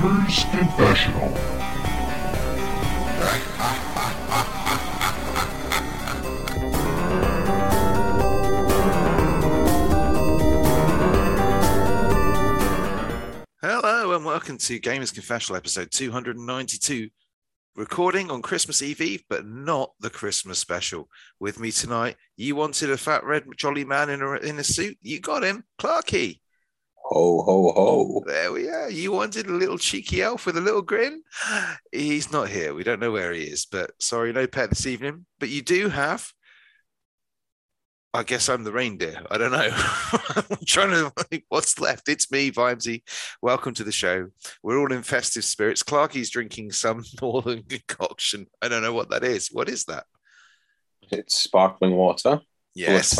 Gamers Confessional. Hello and welcome to Gamers Confessional episode 292. Recording on Christmas Eve Eve, but not the Christmas special. With me tonight, you wanted a fat red jolly man in a in a suit. You got him, Clarky. Ho ho ho! There we are. You wanted a little cheeky elf with a little grin. He's not here. We don't know where he is, but sorry, no pet this evening. But you do have. I guess I'm the reindeer. I don't know. I'm trying to. think What's left? It's me, Vimesy. Welcome to the show. We're all in festive spirits. Clarky's drinking some northern concoction. I don't know what that is. What is that? It's sparkling water. Yes.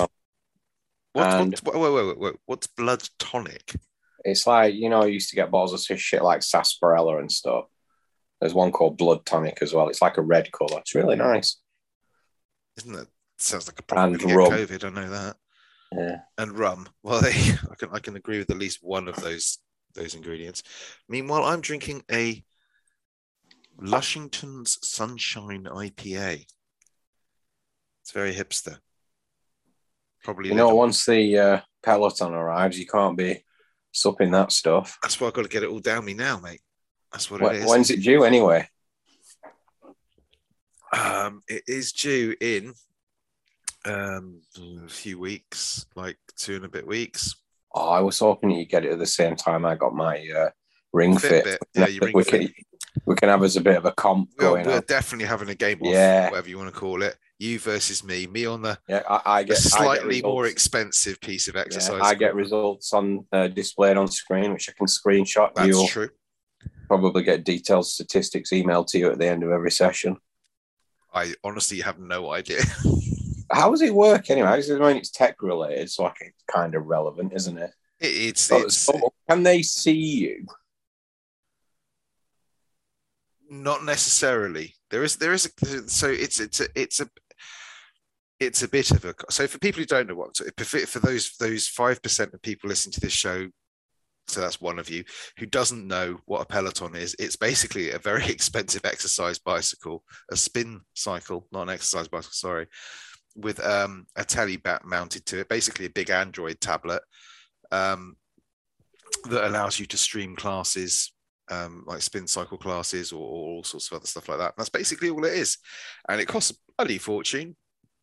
What, And- what, wait, wait, wait, wait. What's blood tonic? It's like you know, I used to get bottles of shit like sarsaparilla and stuff. There's one called Blood Tonic as well. It's like a red color. It's really nice. Isn't it? sounds like a problem And rum. COVID? I know that. Yeah. and rum. Well, they, I can I can agree with at least one of those those ingredients. Meanwhile, I'm drinking a Lushington's Sunshine IPA. It's very hipster. Probably You know, once the uh, peloton arrives, you can't be supping that stuff. that's why I've got to get it all down me now, mate. That's what it is. when's it due anyway? Um, it is due in um, a few weeks, like two and a bit weeks. Oh, I was hoping you'd get it at the same time I got my uh, ring fit. Yeah, your Ring we Fit. can we can have as a bit of a comp going we're on. definitely having a game off, Yeah. whatever you want to call it. You versus me. Me on the Yeah, I, I get I get slightly more expensive piece of Yeah, exercise. I get results on uh, displayed on screen, which I can screenshot. That's You'll true. probably get detailed statistics emailed to you at the end of every session. I honestly have no idea. How does it work anyway? I mean, it's tech related, so like it's kind of relevant, isn't it? It- it's So- it's so can they see you? not necessarily. There is there is a, so it's it's a it's a it's a bit of a so for people who don't know what for, for those those five percent of people listening to this show so that's one of you who doesn't know what a peloton is it's basically a very expensive exercise bicycle a spin cycle not an exercise bicycle sorry with um, a telly bat mounted to it basically a big android tablet um, that allows you to stream classes um, like spin cycle classes or, or all sorts of other stuff like that. That's basically all it is. And it costs a bloody fortune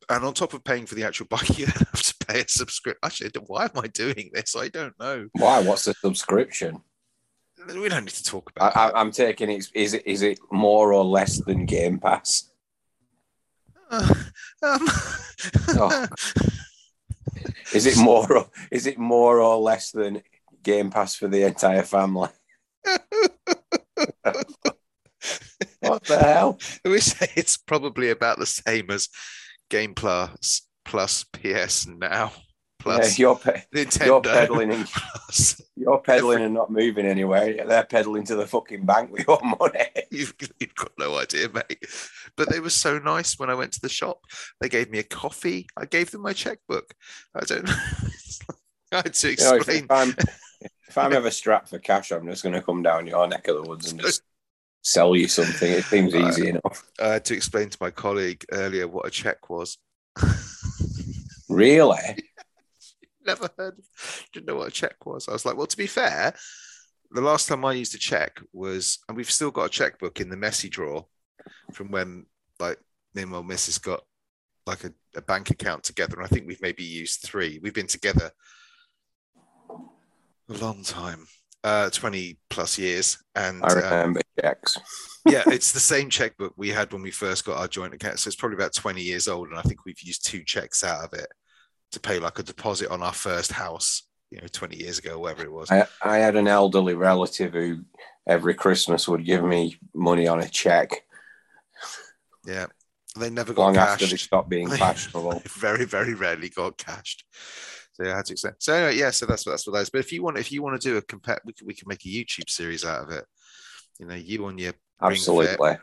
and on top of paying for the actual bike, you then have to pay a subscription. Actually, why am I doing this? I don't know. Why? What's the subscription? We don't need to talk about I, I'm taking it. Is it is it more or less than Game Pass? Uh, um, Oh. Is it more? Or, is it more or less than Game Pass for the entire family? What the hell? we say it's probably about the same as Game Pass plus PS Now plus Yeah, you're pe- Nintendo. you're peddling and plus- you're peddling and not moving anywhere. They're peddling to the fucking bank with your money. You've, you've got no idea, mate. But they were so nice when I went to the shop. They gave me a coffee. I gave them my checkbook. I don't know. I had to You know, explain. if I'm if I'm ever strapped for cash, I'm just going to come down your neck of the woods and just sell you something. It seems easy enough. I had to explain to my colleague earlier what a check was. Really? Never heard, didn't know what a check was. I was like, well, to be fair, the last time I used a check was, and we've still got a checkbook in the messy drawer from when, like, me and my missus got like a, a bank account together. And I think we've maybe used three. We've been together a long time, uh, 20 plus years. And I um, remember checks. yeah, it's the same checkbook we had when we first got our joint account. So it's probably about 20 years old. And I think we've used two checks out of it to pay like a deposit on our first house, you know, 20 years ago, whatever it was. I, I had an elderly relative who every Christmas would give me money on a check Yeah. They never got long after they stopped being fashionable. very, very rarely got cashed. So yeah, I had to explain. So anyway, yeah, so that's that's what that is. But if you want, if you want to do a compare, we can, we can make a YouTube series out of it. You know, you on your. Absolutely.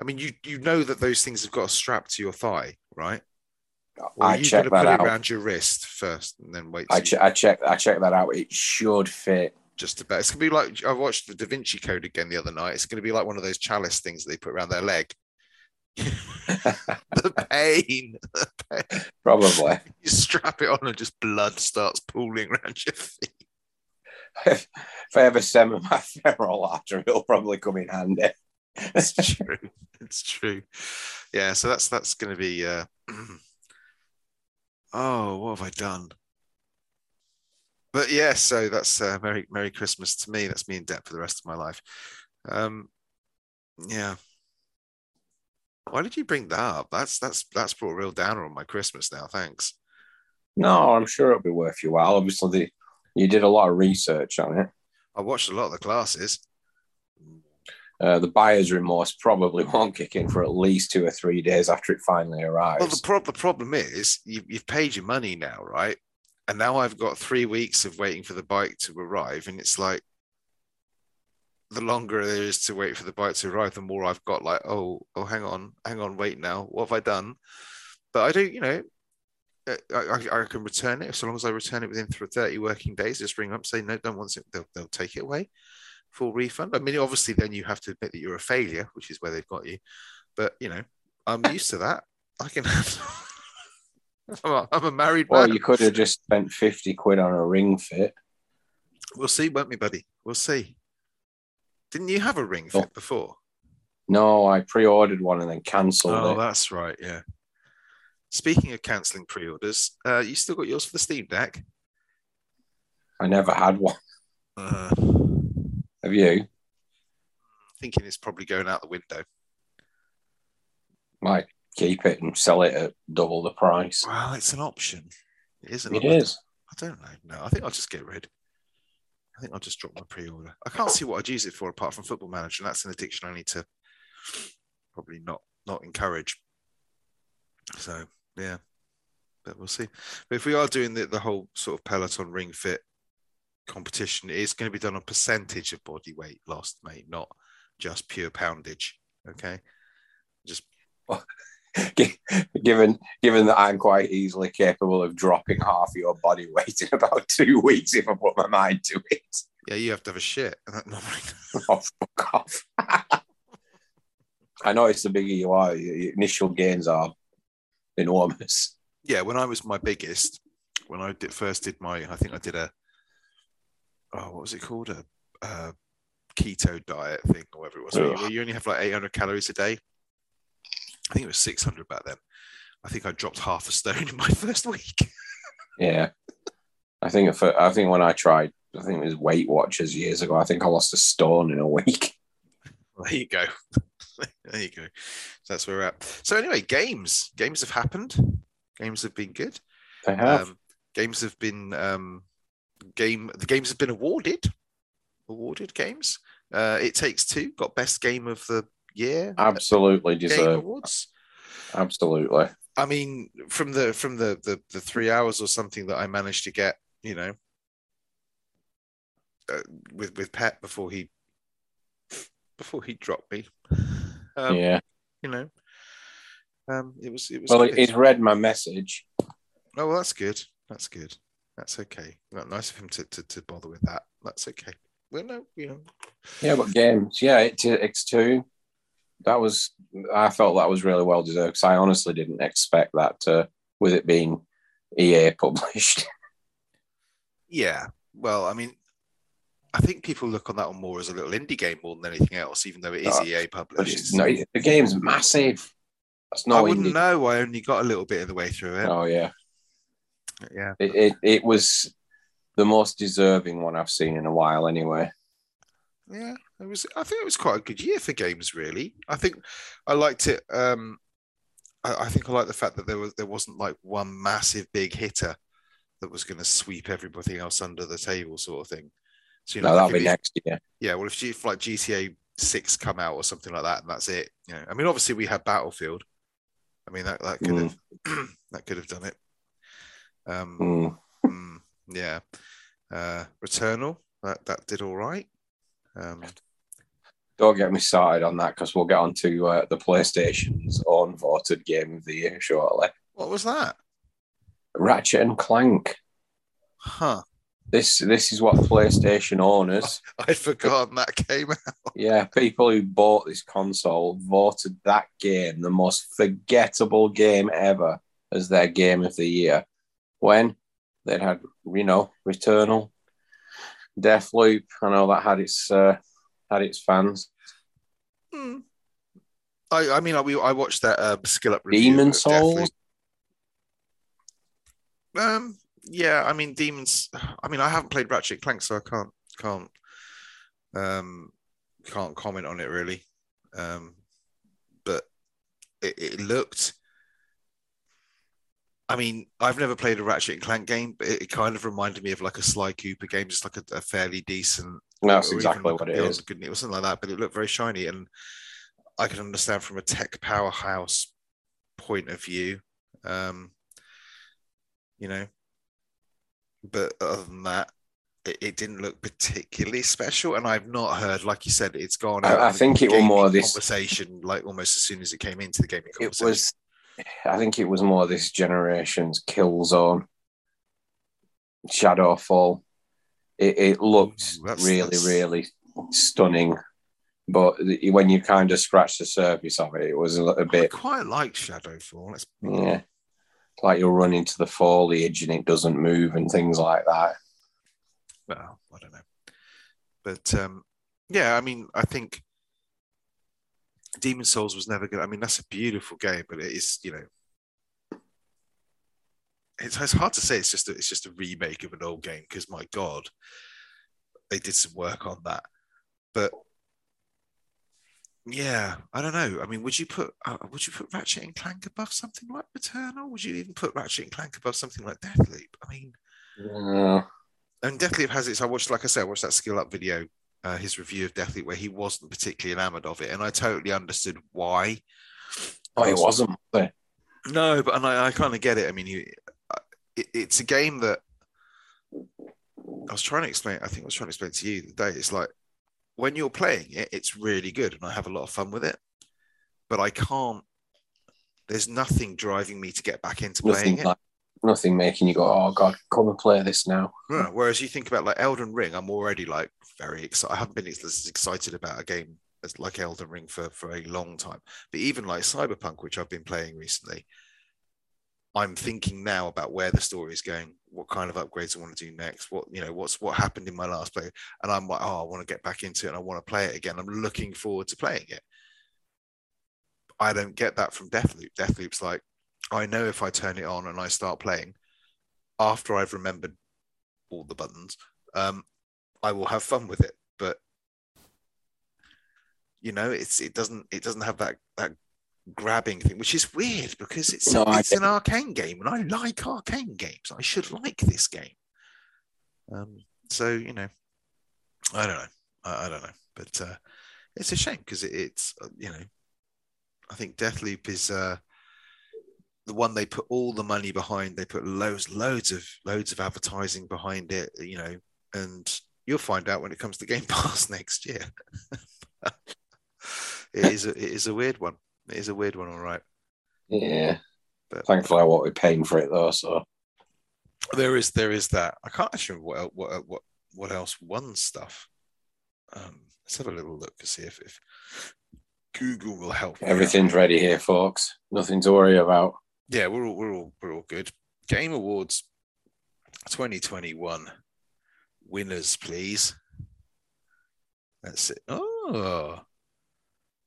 I mean, you you know that those things have got a strap to your thigh, right? Or I are you checked going to that put it out. around your wrist first and then wait? I, che- I checked I checked that out. It should fit Just about. It's gonna be like I watched the Da Vinci Code again the other night. It's gonna be like one of those chalice things that they put around their leg. the pain. The pain. Probably. You strap it on and just blood starts pooling around your feet. if, if I ever sever my femoral artery, it'll probably come in handy. It's true. It's true. Yeah, so that's that's gonna be uh oh, what have I done? But yeah, so that's uh, Merry Merry Christmas to me. That's me in debt for the rest of my life. Um yeah. Why did you bring that up? That's that's that's brought a real downer on my Christmas now. Thanks. No, I'm sure it'll be worth your while. Obviously, the, you did a lot of research on it. I watched a lot of the classes. Uh, the buyer's remorse probably won't kick in for at least two or three days after it finally arrives. Well, the, pro- the problem is you, you've paid your money now, right? And now I've got three weeks of waiting for the bike to arrive, and it's like the longer there is to wait for the bike to arrive, the more I've got like, oh, oh, hang on, hang on, wait now, what have I done? But I do, you know, uh, I, I, I can return it so long as I return it within thirty working days. Just ring up, say no, don't want it, they'll, they'll take it away, full refund. I mean, obviously, then you have to admit that you're a failure, which is where they've got you. But you know, I'm used to that. I can. have. I'm, a married well, man. you could have just spent 50 quid on a ring fit. We'll see, won't we, buddy? We'll see. Didn't you have a ring fit Oh. before? No, I pre ordered one and then cancelled it. Oh, it. that's right. Yeah. Speaking of cancelling pre-orders, uh, you still got yours for the Steam Deck? I never had one. Uh, Have you? thinking it's probably going out the window. Might keep it and sell it at double the price. Well, it's an option. It is an It option. is. I don't know. No, I think I'll just get rid. I think I'll just drop my pre-order. I can't see what I'd use it for apart from Football Manager, and that's an addiction I need to probably not not encourage. So yeah, but we'll see. But if we are doing the, the whole sort of Peloton Ring Fit competition, it is going to be done on percentage of body weight lost, mate, not just pure poundage. Okay, just oh, given given that I'm quite easily capable of dropping half your body weight in about two weeks if I put my mind to it. yeah, you have to have a shit. And that normally Oh, fuck off. I noticed the bigger you are, your initial gains are enormous. yeah, when I was my biggest, when I did, first did my, I think I did a, oh, what was it called? A, uh keto diet thing or whatever it was. Where you, where you only have like 800 calories a day. I think it was 600 back then. I think I dropped half a stone in my first week. Yeah. I think if, I think when I tried, I think it was Weight Watchers years ago. I think I lost a stone in a week. there you go. there you go. So that's where we're at. So anyway, games. Games have happened. Games have been good. They have. Um, games have been um, game. The games have been awarded. Awarded games. Uh, it takes two. Got best game of the year. Absolutely deserved. awards. Absolutely. I mean, from the from the, the the three hours or something that I managed to get, you know, uh, with with Pep before he before he dropped me. Um, yeah. You know, um, it was it was. Well, he's read my message. Oh, well, that's good. That's good. That's okay. Not nice of him to, to, to bother with that. That's okay. Well, no, you know, Yeah, but games. Yeah, it, X two. That was. I felt that was really well deserved because I honestly didn't expect that. To, with it being EA published. yeah. Well, I mean, I think people look on that one more as a little indie game more than anything else, even though it is ah, Oh, EA published. it's no, the game's massive. That's not. I wouldn't indie. know. I only got a little bit of the way through it. Oh yeah, Yeah. it, it it was the most deserving one I've seen in a while. Anyway, Yeah, it was. I think it was quite a good year for games. Really, I think I liked it. Um, I, I think I like the fact that there was there wasn't like one massive big hitter that was going to sweep everything else under the table, sort of thing. So you know, no, that'll be it- next year. yeah. Well, if, if like GTA Six come out or something like that, and that's it. You know, I mean, obviously we had Battlefield. I mean, that that could Mm. have that could have done it. Um, Mm. mm, yeah, uh, Returnal that that did all right. Um, Don't get me started on that because we'll get on to uh, the PlayStation's own voted game of the year shortly. what was that? Ratchet and Clank. Huh. This this is what PlayStation owners, I'd forgotten that came out. yeah, people who bought this console voted that game the most forgettable game ever as their game of the year. When they'd had, you know, Returnal, Deathloop. I know that had its uh, had its fans. Hmm. I, I mean, I, we, I watched that uh, skill up review. Demon Souls. Um, yeah, I mean, demons. I mean, I haven't played Ratchet Clank, so I can't can't um can't comment on it really. Um, but it, it looked. I mean, I've never played a Ratchet and Clank game, but it, it kind of reminded me of like a Sly Cooper game, just like a, a fairly decent That's or exactly like what it is. Good, it wasn't like that, but it looked very shiny, and I can understand from a tech powerhouse point of view, um, you know. But other than that, it, it didn't look particularly special, and I've not heard, like you said, it's gone I- out. I in think it was more this- conversation, like almost as soon as it came into the gaming It conversation. was, I think it was more this generation's Killzone, Shadowfall. It, it looked Ooh, that's- really, that's- really stunning, but when you kind of scratch the surface of it, it was a, little I bit, quite like Shadowfall. Let's yeah, like you'll run into the foliage and it doesn't move and things like that. well, I don't know. But um, yeah, I mean, I think Demon Souls was never good. I mean, that's a beautiful game, but it is, you know, it's, it's hard to say. It's just a, it's just a remake of an old game because my God, they did some work on that. But yeah, I don't know. I mean, would you put uh, would you put Ratchet and Clank above something like Returnal? Would you even put Ratchet and Clank above something like Deathloop? I mean, Uh, and Deathloop has its. I watched, like I said, I watched that skill up video, uh, his review of Deathloop, where he wasn't particularly enamored of it, and I totally understood why. oh, it wasn't. was? No, but and I, I kind of get it. I mean, you, uh, it, it's a game that I was trying to explain. I think I was trying to explain to you the day. It's like when you're playing it, it's really good, and I have a lot of fun with it. But I can't. There's nothing driving me to get back into playing Nothing it. like, nothing making you go, oh god, come and play this now. Yeah, Whereas you think about like Elden Ring, I'm already like very excited. I haven't been as excited about a game as like Elden Ring for for a long time. But even like Cyberpunk, which I've been playing recently, I'm thinking now about where the story is going, what kind of upgrades I want to do next, what you know, what's what happened in my last play, and I'm like, oh, I want to get back into it and I want to play it again. I'm looking forward to playing it. I don't get that from Deathloop. Deathloop's like, I know if I turn it on and I start playing, after I've remembered all the buttons, um, I will have fun with it. But you know, it's it doesn't it doesn't have that that grabbing thing, which is weird because it's No, it's an arcane game, and I like arcane games. I should like this game. Um, so you know, I don't know, I, I don't know, but uh, it's a shame because it, it's uh, you know, I think Deathloop is uh, the one they put all the money behind. They put loads, loads of loads of advertising behind it. You know, and you'll find out when it comes to Game Pass next year. it is a, it is a weird one. It is a weird one, all right. Yeah. But Thankfully, I won't be paying for it though. So there is there is that. I can't actually remember what what what what else won stuff. Um, let's have a little look to see if, if Google will help. everything's ready here, folks. Nothing to worry about. Yeah, we're all we're all we're all good. Game Awards 2021 winners, please. That's it. Oh,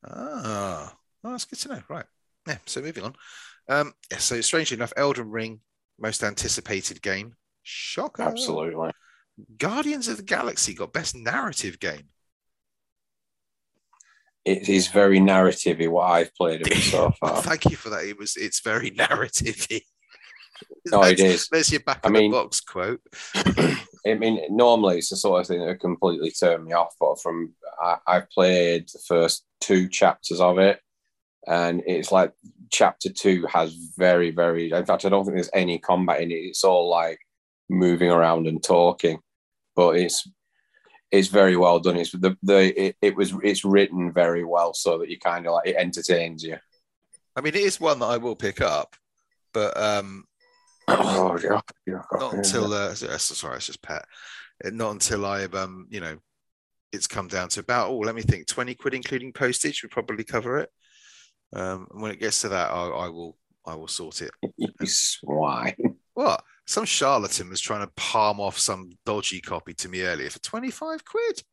ah, oh, that's good to know. Right. Yeah. So moving on. Um. Yeah. So strangely enough, Elden Ring, most anticipated game. Shocker. Absolutely. Guardians of the Galaxy got best narrative game. It is very narrative what I've played of it so far. Thank you for that. It was. It's very narrative. No, it is. There's your back I of mean- the box quote. I mean, normally it's the sort of thing that would completely turn me off. But from I, I've played the first two chapters of it, and it's like chapter two has very, very. In fact, I don't think there's any combat in it. It's all like moving around and talking, but it's it's very well done. It's the the it, it was it's written very well so that you kind of like it entertains you. I mean, it is one that I will pick up, but um, Oh, yeah. yeah. not until uh, sorry, it's just pet. Uh, Not until I've um, you know, it's come down to about oh, let me think, twenty quid including postage would probably cover it. Um, and when it gets to that, I, I will I will sort it. you swine. What? Some charlatan was trying to palm off some dodgy copy to me earlier for twenty five quid.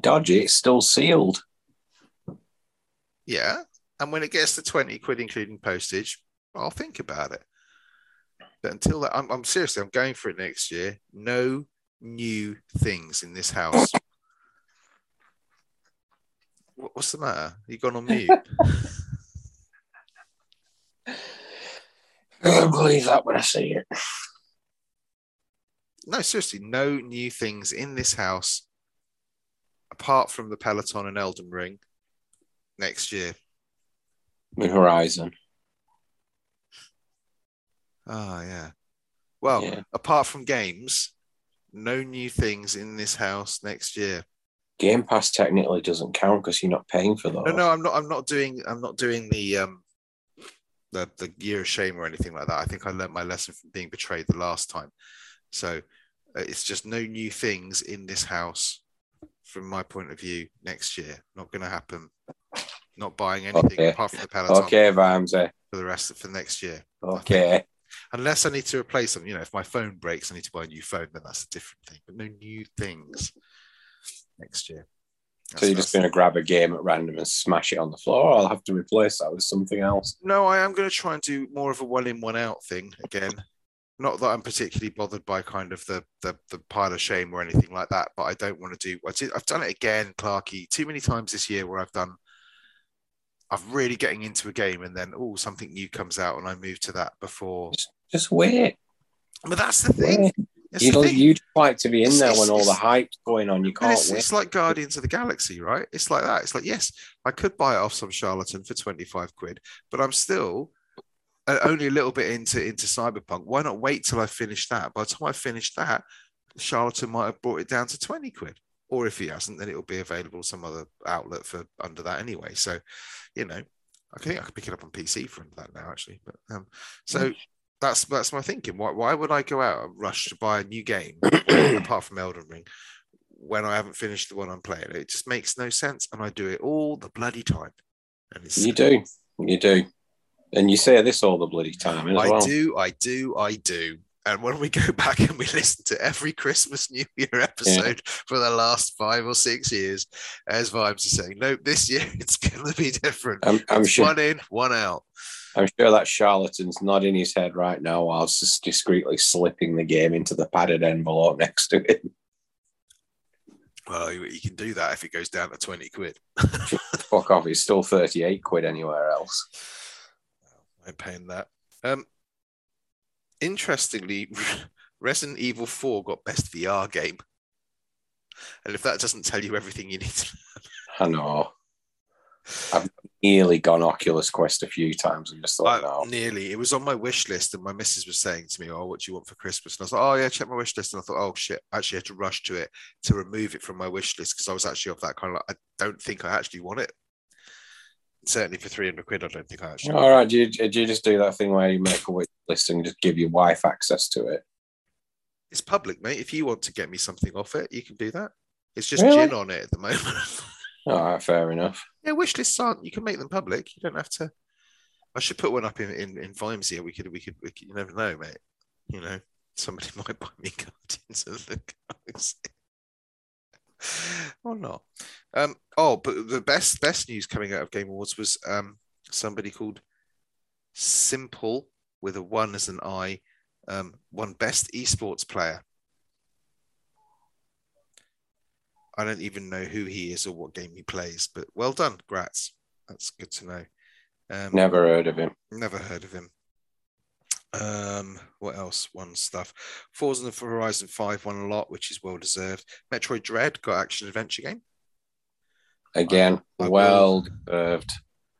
Dodgy, it's still sealed. Yeah, and when it gets to twenty quid including postage, I'll think about it. But until that, I'm, I'm seriously, I'm going for it next year. No new things in this house. What's the matter? You gone on mute? I believe that when I see it. no, seriously, no new things in this house apart from the Peloton and Elden Ring next year. New Horizon. Oh, yeah. Well, Yeah. apart from games, no new things in this house next year. Game Pass technically doesn't count because you're not paying for those. No, no, I'm not. I'm not doing. I'm not doing the um, the the year of shame or anything like that. I think I learned my lesson from being betrayed the last time. So uh, it's just no new things in this house, from my point of view. Next year, not going to happen. Not buying anything Okay. apart from the Peloton Okay, Vimesy. for the rest of for next year. Okay. Unless I need to replace them. You know, if my phone breaks, I need to buy a new phone. Then that's a different thing. But no new things next year. So you're just going to grab a game at random and smash it on the floor. I'll have to replace that with something else. No, I am going to try and do more of a one in, one out thing again. Not that I'm particularly bothered by kind of the the, the pile of shame or anything like that, but I don't want to do. I did, I've done it again, Clarky, too many times this year where I've done. I'm really getting into a game and then oh something new comes out and I move to that before. Just wait. But that's the thing. wait. That's You'd, the you'd like to be in there when all the hype's going on. You can't it's, wait. it's like Guardians of the Galaxy, right? It's like that. It's like, yes, I could buy it off some charlatan for 25 quid, but I'm still only a little bit into into Cyberpunk. Why not wait till I finish that? By the time I finish that, charlatan might have brought it down to 20 quid. Or if he hasn't, then it'll be available some other outlet for under that anyway. So, you know, I think I could pick it up on PC for under that now, actually. But um, so that's that's my thinking. Why why would I go out and rush to buy a new game apart from Elden Ring when I haven't finished the one I'm playing? It just makes no sense, and I do it all the bloody time. And it's You do. You do. And you say this all the bloody time as I well. do, I do, I do. And when we go back and we listen to every Christmas New Year episode for the last five or six years, as Vimesy is saying, nope, this year it's going to be different. I'm, I'm sure. One in, one out. I'm sure that charlatan's nodding his head right now while just discreetly slipping the game into the padded envelope next to him. Well, you, you can do that if it goes down to 20 quid. Fuck off! It's still 38 quid anywhere else. I'm paying that. Um, interestingly, Resident Evil 4 got best VR game. And if that doesn't tell you everything you need to I know. I've nearly gone Oculus Quest a few times and just thought, I, no. nearly. It was on my wish list, and my missus was saying to me, "Oh, what do you want for Christmas?" And I was like, "Oh yeah, check my wish list." And I thought, "Oh shit!" I actually had to rush to it to remove it from my wish list because I was actually of that kind of. Like, I don't think I actually want it. Certainly for three hundred quid, I don't think I actually. All right, do you, do you just do that thing where you make a wish list and just give your wife access to it? It's public, mate. If you want to get me something off it, you can do that. It's just Really? gin on it at the moment. All right, fair enough. yeah, wish lists aren't. You can make them public. You don't have to. I should put one up in in, in Vimesy. We could, we could we could. You never know, mate. You know, somebody might buy me Guardians of the Galaxy. or not. Um, oh, but the best best news coming out of Game Awards was um, somebody called Simple with a one as an I um, won best esports player. I don't even know who he is or what game he plays, but well done, Gratz. That's good to know. Um, Never heard of him. Never heard of him. Um, what else? One stuff. Forza for Horizon 5 won a lot, which is well deserved. Metroid Dread got action adventure game. Again, I will- well deserved.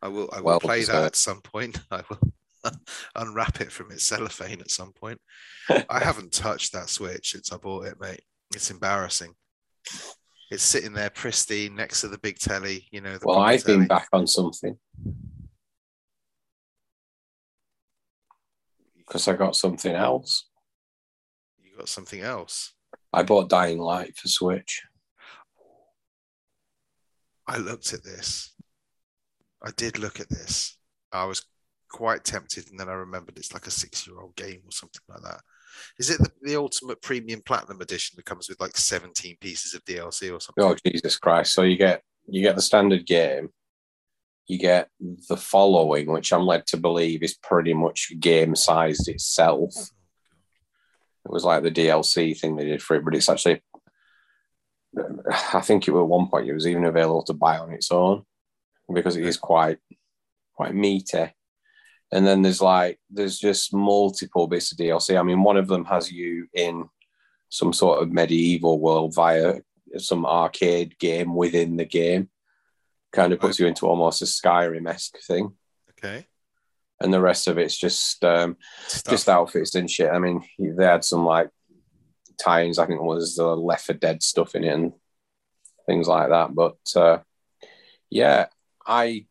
I will I will Well play that at some point. I will unwrap it from its cellophane at some point. I haven't touched that Switch since I bought it, mate. It's embarrassing. It's sitting there pristine next to the big telly, you know. Well, I've been back on something. Because I got something else. You got something else. I bought Dying Light for Switch. I looked at this. I did look at this. I was quite tempted, and then I remembered it's like a six-year-old game or something like that. Is it the, the ultimate premium platinum edition that comes with like 17 pieces of DLC or something? Oh Jesus Christ! So you get you get the standard game, you get the following, which I'm led to believe is pretty much game sized itself. Oh, it was like the DLC thing they did for it, but it's actually, I think it was at one point it was even available to buy on its own because it is quite quite meaty. And then there's like there's just multiple bits of DLC. I mean, one of them has you in some sort of medieval world via some arcade game within the game. Kind of puts you into almost a Skyrim esque thing. Okay. And the rest of it's just um, Stuff. just outfits and shit. I mean, they had some like tie-ins. I think it was the Left 4 Dead stuff in it and things like that. But uh, yeah, I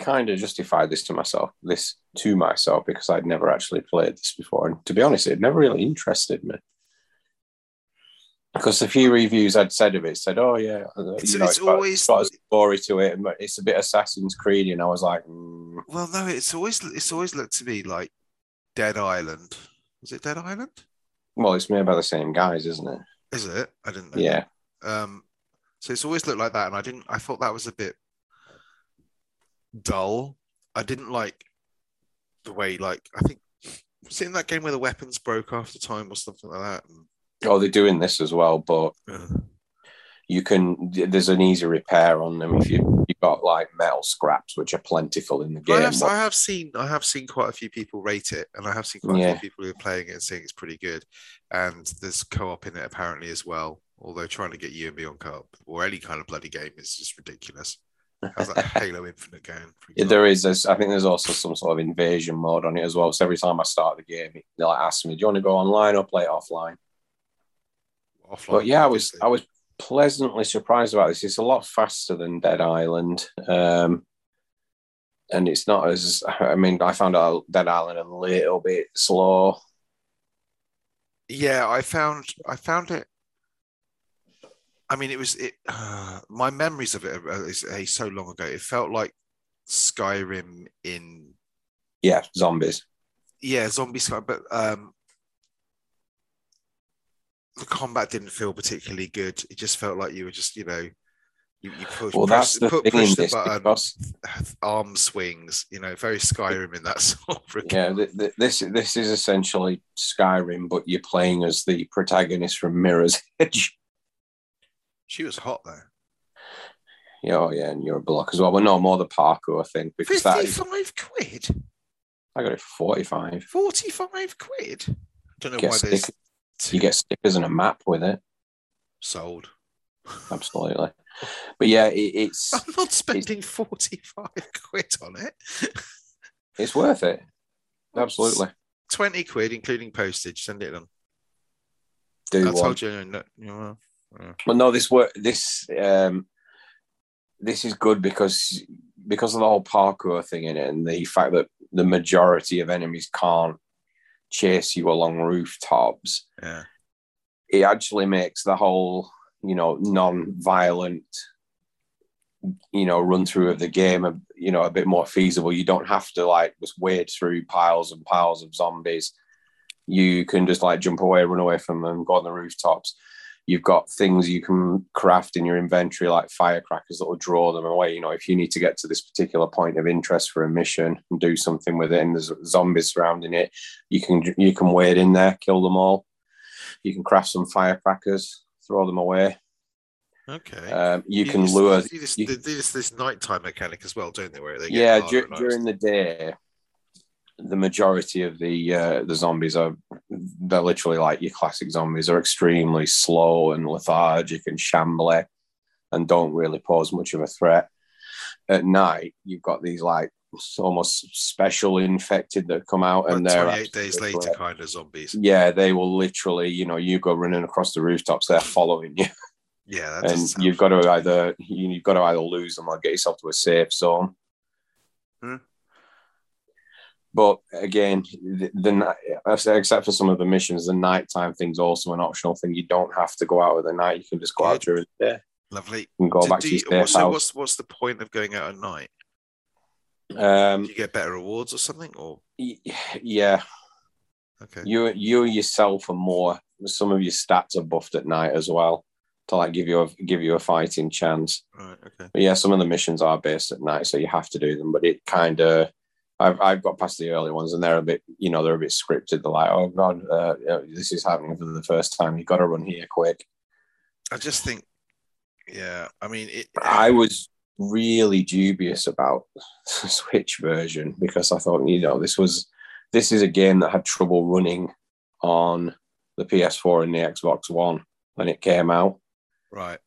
kind of justified this to myself, this to myself, because I'd never actually played this before, and to be honest, it never really interested me. Because the few reviews I'd said of it said, "Oh yeah, It's- you know, it's got- always- got a story to it, and it's a bit Assassin's Creed," and I was like, mm, Well, no, it's always it's always looked to me like Dead Island. Was it Dead Island? "Well, it's made by the same guys, isn't it? Is it? I didn't know. Yeah, Um, so it's always looked like that, and I didn't. I thought that was a bit dull. I didn't like the way, like, I think was it in that game where the weapons broke after time or something like that. And, oh, they're doing this as well, but uh, you can. There's an easy repair on them if you you got like metal scraps, which are plentiful in the I game. have, but- I have seen I have seen quite a few people rate it, and I have seen quite a few people who are playing it and saying it's pretty good. And there's co-op in it apparently as well. Although trying to get you and me on co-op or any kind of bloody game is just ridiculous. How's that Halo Infinite going? Yeah, there is. I think there's also some sort of invasion mode on it as well. So every time I start the game, it- they like ask me, "Do you want to go online or play offline?" Offline, But yeah, I was. I was pleasantly surprised about this. It's a lot faster than Dead Island, um, and it's not as. I mean, I found out Dead Island a little bit slow. yeah i found i found it i mean it was it uh, my memories of it is uh, so long ago it felt like skyrim in Yeah, zombies. yeah zombie sky but um the combat didn't feel particularly good it just felt like you were just you know you, you push, Well, that's the put, push the button because arm swings you know very skyrim in that sort of regard. yeah, th- th- this this is essentially Skyrim, but you're playing as the protagonist from Mirror's Edge. She was hot though. Yeah, oh yeah, and you're a block as well. But no more the parkour thing because that is, 55 quid I got it for 45. 45 quid I don't know Get why there's stickers. You get stickers and a map with it. sold Absolutely. But yeah, it, it's I'm not spending 45 quid on it. it's worth it. Absolutely. 20 quid, including postage. Send it on. Do I one. told you. No, you yeah. But no, this work this um this is good because because of the whole parkour thing in it and the fact that the majority of enemies can't chase you along rooftops, yeah. it actually makes the whole, you know, non-violent you know, run through of the game, a, you know, a bit more feasible. You don't have to like just wade through piles and piles of zombies. You can just like jump away, run away from them, go on the rooftops. You've got things you can craft in your inventory, like firecrackers that will draw them away. You know, if you need to get to this particular point of interest for a mission and do something with it, and there's zombies surrounding it, you can you can wade in there, kill them all. You can craft some firecrackers, throw them away. Okay. Um, you can just- lure. You just, you- this, this nighttime mechanic as well, don't they? Where they get yeah, harder dur- at night. during the day, the majority of the uh, the zombies are they're literally like your classic zombies. Are extremely slow and lethargic and shambly, and don't really pose much of a threat. At night, you've got these like almost special infected that come out, and they're 28 days later, threat. kind of zombies. Yeah, they will literally, you know, you go running across the rooftops, they're following you, Yeah, and you've got to either you- you've got to either lose them or get yourself to a safe zone. Hmm. But again, the, the except for some of the missions, the nighttime thing's also an optional thing. You don't have to go out at the night. You can just go out during the day. Lovely. And go do, back to your you, so what's what's the point of going out at night? Um, do you get better rewards or something, or yeah. Okay. You you yourself are more. Some of your stats are buffed at night as well to like give you a give you a fighting chance. Right. Okay. But yeah, some of the missions are based at night, so you have to do them. But it kind of I've, I've got past the early ones and they're a bit, you know, they're a bit scripted. They're like, oh God, uh, this is happening for the first time. You've got to run here quick. I just think, yeah, I mean, it, I was really dubious about the Switch version because I thought, you know, this was, this is a game that had trouble running on the PS4 and the Xbox One when it came out. Right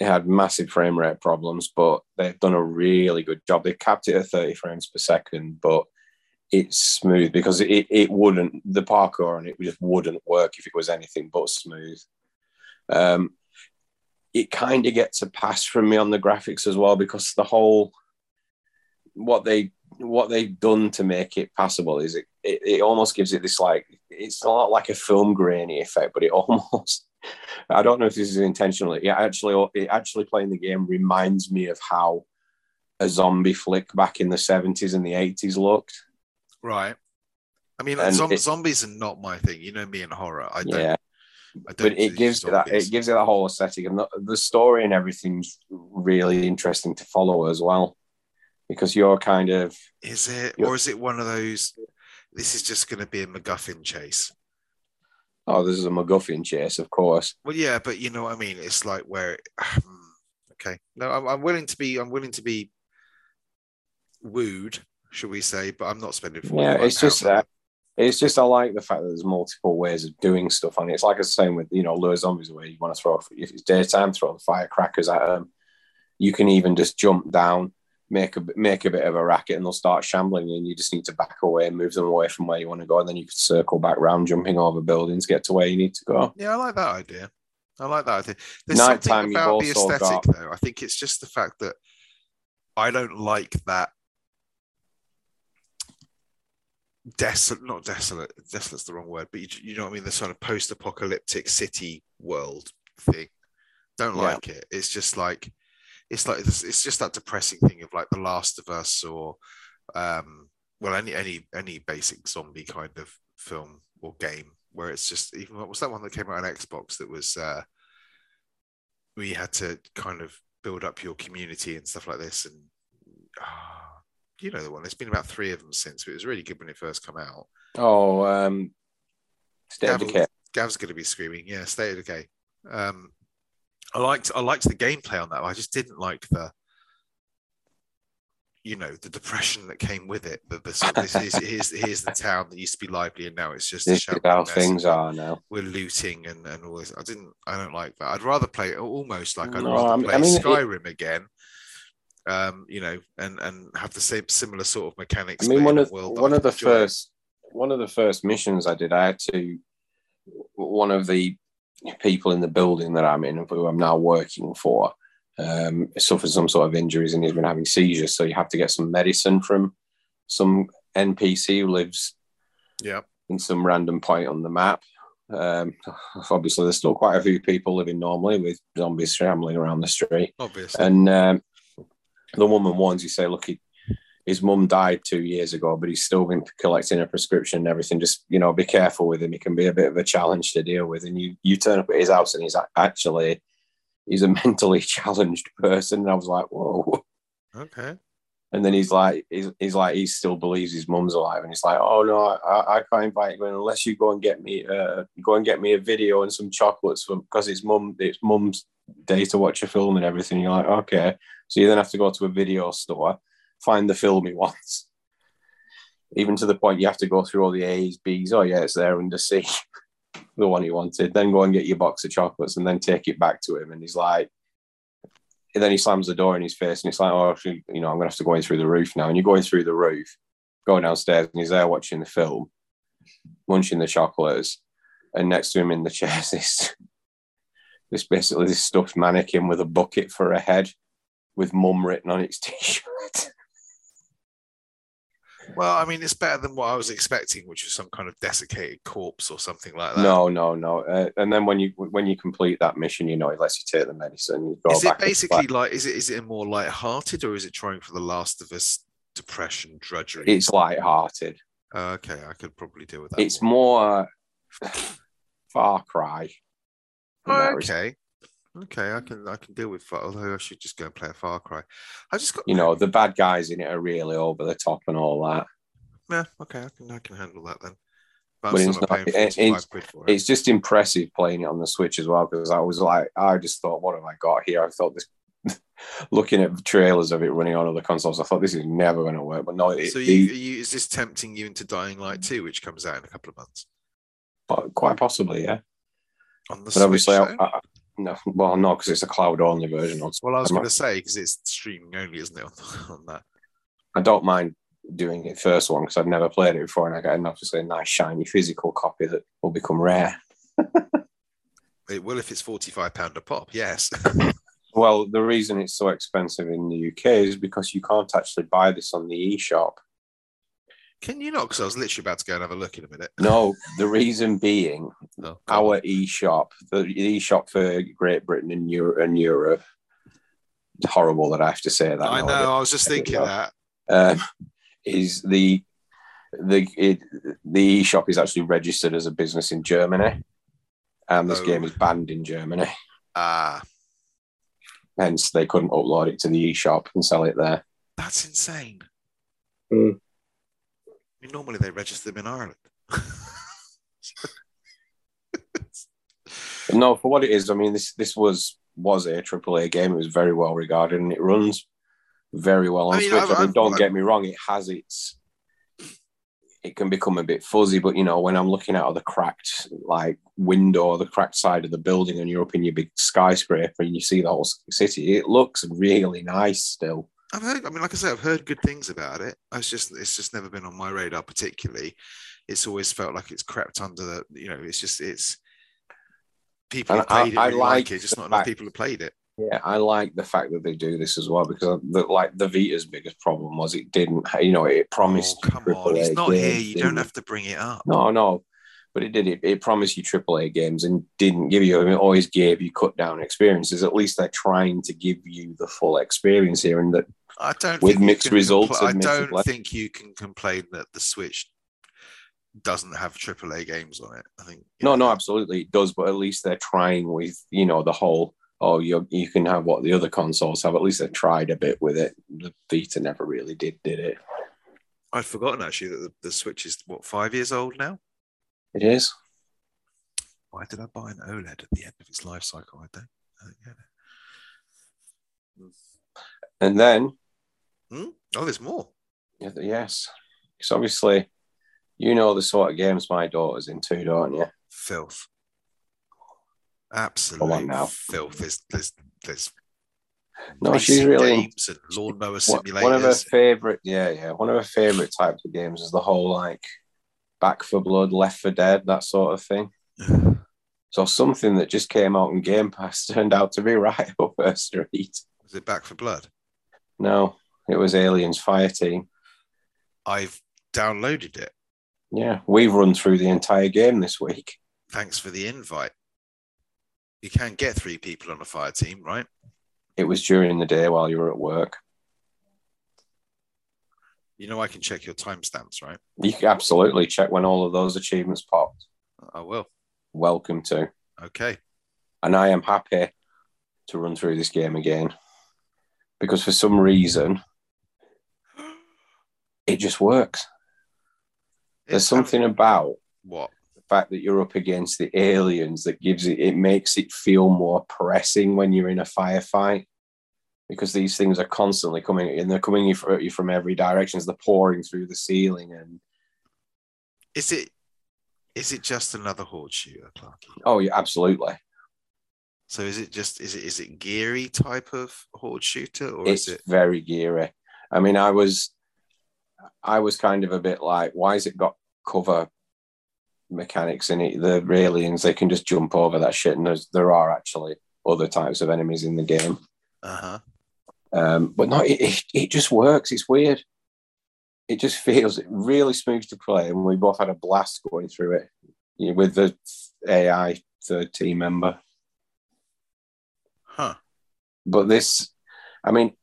had massive frame rate problems, but they've done a really good job. They capped it at 30 frames per second, but it's smooth because it, it wouldn't, the parkour on it just wouldn't work if it was anything but smooth. Um, it kind of gets a pass from me on the graphics as well because the whole, what they, what they've done to make it passable is it, it, it almost gives it this like, it's not like a film grainy effect, but it almost, I don't know if this is intentional. It actually, it actually playing the game reminds me of how a zombie flick back in the seventies and the eighties looked. Right. I mean, zom- it, zombies are not my thing. You know me in horror. I don't. Yeah. I don't but it gives that it gives it that whole aesthetic and the, the story and everything's really interesting to follow as well because you're kind of is it or is it one of those this is just going to be a MacGuffin chase Oh, this is a MacGuffin chase, of course. Well, yeah, but you know what I mean. It's like where, um, okay, no, I'm, I'm, willing to be, I'm willing to be wooed, should we say? But I'm not spending. Yeah, it's just that. It's just I like the fact that there's multiple ways of doing stuff, and it's like I was saying with you know lure zombies where you want to throw if it's daytime, throw the firecrackers at them. You can even just jump down make a make a bit of a racket and they'll start shambling and you just need to back away and move them away from where you want to go and then you can circle back round jumping over buildings get to where you need to go. Yeah i like that idea. I like that idea. There's Nighttime, something about the aesthetic got... though. I think it's just the fact that i don't like that desolate not desolate desolate's the wrong word but you, you know what i mean? The sort of post-apocalyptic city world thing. Don't like yeah. it. It's just like it's like it's, it's just that depressing thing of like The Last of Us or um, well any any any basic zombie kind of film or game where it's just even what was that one that came out on Xbox that was uh, you had to kind of build up your community and stuff like this? And uh, you know the one. There's been about three of them since but it was really good when it first came out. Oh um State Gav, Gav's going to be screaming. Yeah State of Decay. Um I liked I liked the gameplay on that. I just didn't like the you know the depression that came with it. That this, this is here's here's the town that used to be lively and now it's just this is how things are now. We're looting and, and all this. I didn't I don't like that. I'd rather play almost like I'd no, rather play I mean, Skyrim it, again. Um, you know, and and have the same similar sort of mechanics. I mean, one of one of the enjoy. first one of the first missions I did, I had to one of the people in the building that I'm in, who I'm now working for, um, suffered some sort of injuries and he's been having seizures. So you have to get some medicine from some NPC who lives yeah. in some random point on the map. Um, obviously, there's still quite a few people living normally with zombies shambling around the street. Obviously. And um, the woman warns you, say, look, he, his mum died two years ago, but he's still been collecting a prescription and everything. Just you know, be careful with him. He can be a bit of a challenge to deal with. And you you turn up at his house and he's actually he's a mentally challenged person. And I was like, whoa. Okay. And then he's like, he's, he's like, he still believes his mum's alive, and he's like, oh no, I, I can't invite you unless you go and get me, uh, go and get me a video and some chocolates because his mum, it's mum's day to watch a film and everything. You're like, okay, so you then have to go to a video store find the film he wants. Even to the point you have to go through all the A's, B's. Oh yeah, it's there under C, the one he wanted. Then go and get your box of chocolates and then take it back to him. And he's like, and then he slams the door in his face and it's like, oh, actually, you know, I'm gonna have to go in through the roof now. And you're going through the roof, going downstairs, and he's there watching the film, munching the chocolates, and next to him in the chair is this, this basically this stuffed mannequin with a bucket for a head, with mum written on its t-shirt. Well, I mean, it's better than what I was expecting, which was some kind of desiccated corpse or something like that. No, no, no. Uh, and then when you when you complete that mission, you know, it lets you take the medicine. You go Is it basically like is it is it more light-hearted or is it trying for the Last of Us depression drudgery? It's light-hearted. Oh, okay, I could probably deal with that. It's more. more uh, Far Cry. Oh, okay. Okay, I can I can deal with that. Although I should just go and play a Far Cry. I just got You know, the bad guys in it are really over the top and all that. Yeah, okay, I can I can handle that then. But, But it's not it- it's- it. It's just impressive playing it on the Switch as well because I was like, I just thought, what have I got here? I thought this. Looking at the trailers of it running on other consoles, I thought this is never going to work. But no, it, so you, you is this tempting you into Dying Light 2, which comes out in a couple of months but quite possibly, yeah. on the But Switch? obviously, I. I, no, well, no, because it's a cloud only version. well, I was going to say because it's streaming only, isn't it? On, on that. I don't mind doing it first one because I've never played it before, and I get an obviously a nice shiny physical copy that will become rare. It will if it's 45 pound a pop. Yes. Well, the reason it's so expensive in the UK is because you can't actually buy this on the eShop. Can you not? Because I was literally about to go and have a look in a minute. No, the reason being Oh, our eShop, the eShop for Great Britain and Europe, and Europe. It's horrible that I have to say that. I now, know. I was just thinking that. um, is the the it, the eShop is actually registered as a business in Germany, and this Oh. game is banned in Germany. Ah, Hence, they couldn't upload it to the e shop and sell it there. that's insane. Hmm. I mean, normally they register them in Ireland. No, for what it is, I mean, this this was was a AAA game. It was very well regarded, and it runs very well on I mean, Switch. I mean, don't I've- get me wrong; it has its. It can become a bit fuzzy, but you know, when I'm looking out of the cracked like window or the cracked side of the building, and you're up in your big skyscraper and you see the whole city, it looks really nice still. I've heard. I mean, like I said, I've heard good things about it. It's just, it's just never been on my radar particularly. It's always felt like it's crept under the. You know, it's just, it's people have And I- played it I really like, it. Just not enough people have played it. Yeah, I like the fact that they do this as well because the, like the Vita's biggest problem was it didn't, you know, it promised. Oh, come on, AAA not here. You don't have to bring it up. No, no, but it did. It, it promised you AAA games and didn't give you. I It always gave you cut down experiences. At least they're trying to give you the full experience here, and that I don't With mixed results, compl- I don't think you can complain that the Switch doesn't have AAA games on it. I think. no, know, no, absolutely it does. But at least they're trying with you know the whole. Oh, you you can have what the other consoles have. At least they tried a bit with it. The Vita never really did, did it? I'd forgotten actually that the, the Switch is what five years old now. It is. Why did I buy an OLED at the end of its life cycle? I don't. I don't get it. And then Hmm? Oh, there's more. yes, because obviously, you know the sort of games my daughter's into, don't you? Filth. Absolute now. filth. There's there's there's No, she's really games and lawnmower One- simulators. One of her favorite, yeah, yeah. One of her favorite types of games is the whole like Back 4 Blood, Left 4 Dead, that sort of thing. So something that just came out in Game Pass turned out to be right up her street. Was it Back 4 Blood? No, it was Aliens Fireteam. I've downloaded it. Yeah, we've run through the entire game this week. Thanks for the invite. You can get three people on a fire team, right? It was during the day while you were at work. You know I can check your timestamps, right? You can absolutely check when all of those achievements popped. I will. Welcome to. Okay. And I am happy to run through this game again because for some reason it just works. There's something about What? the fact that you're up against the aliens that gives it, it makes it feel more pressing when you're in a firefight because these things are constantly coming and they're coming at you from every direction as they're pouring through the ceiling. And Is it? Is it just another horde shooter, Clarky? oh, yeah, absolutely. So is it just is it is it geary type of horde shooter or It's is it? very geary. I mean, I was, I was kind of a bit like, why has it got cover mechanics in it? The aliens, they can just jump over that shit. And there's, there are actually other types of enemies in the game. Uh huh. Um, but no, it, it, it just works. It's weird. it just feels really smooth to play, and we both had a blast going through it you know, with the AI third team member. Huh. But this, I mean,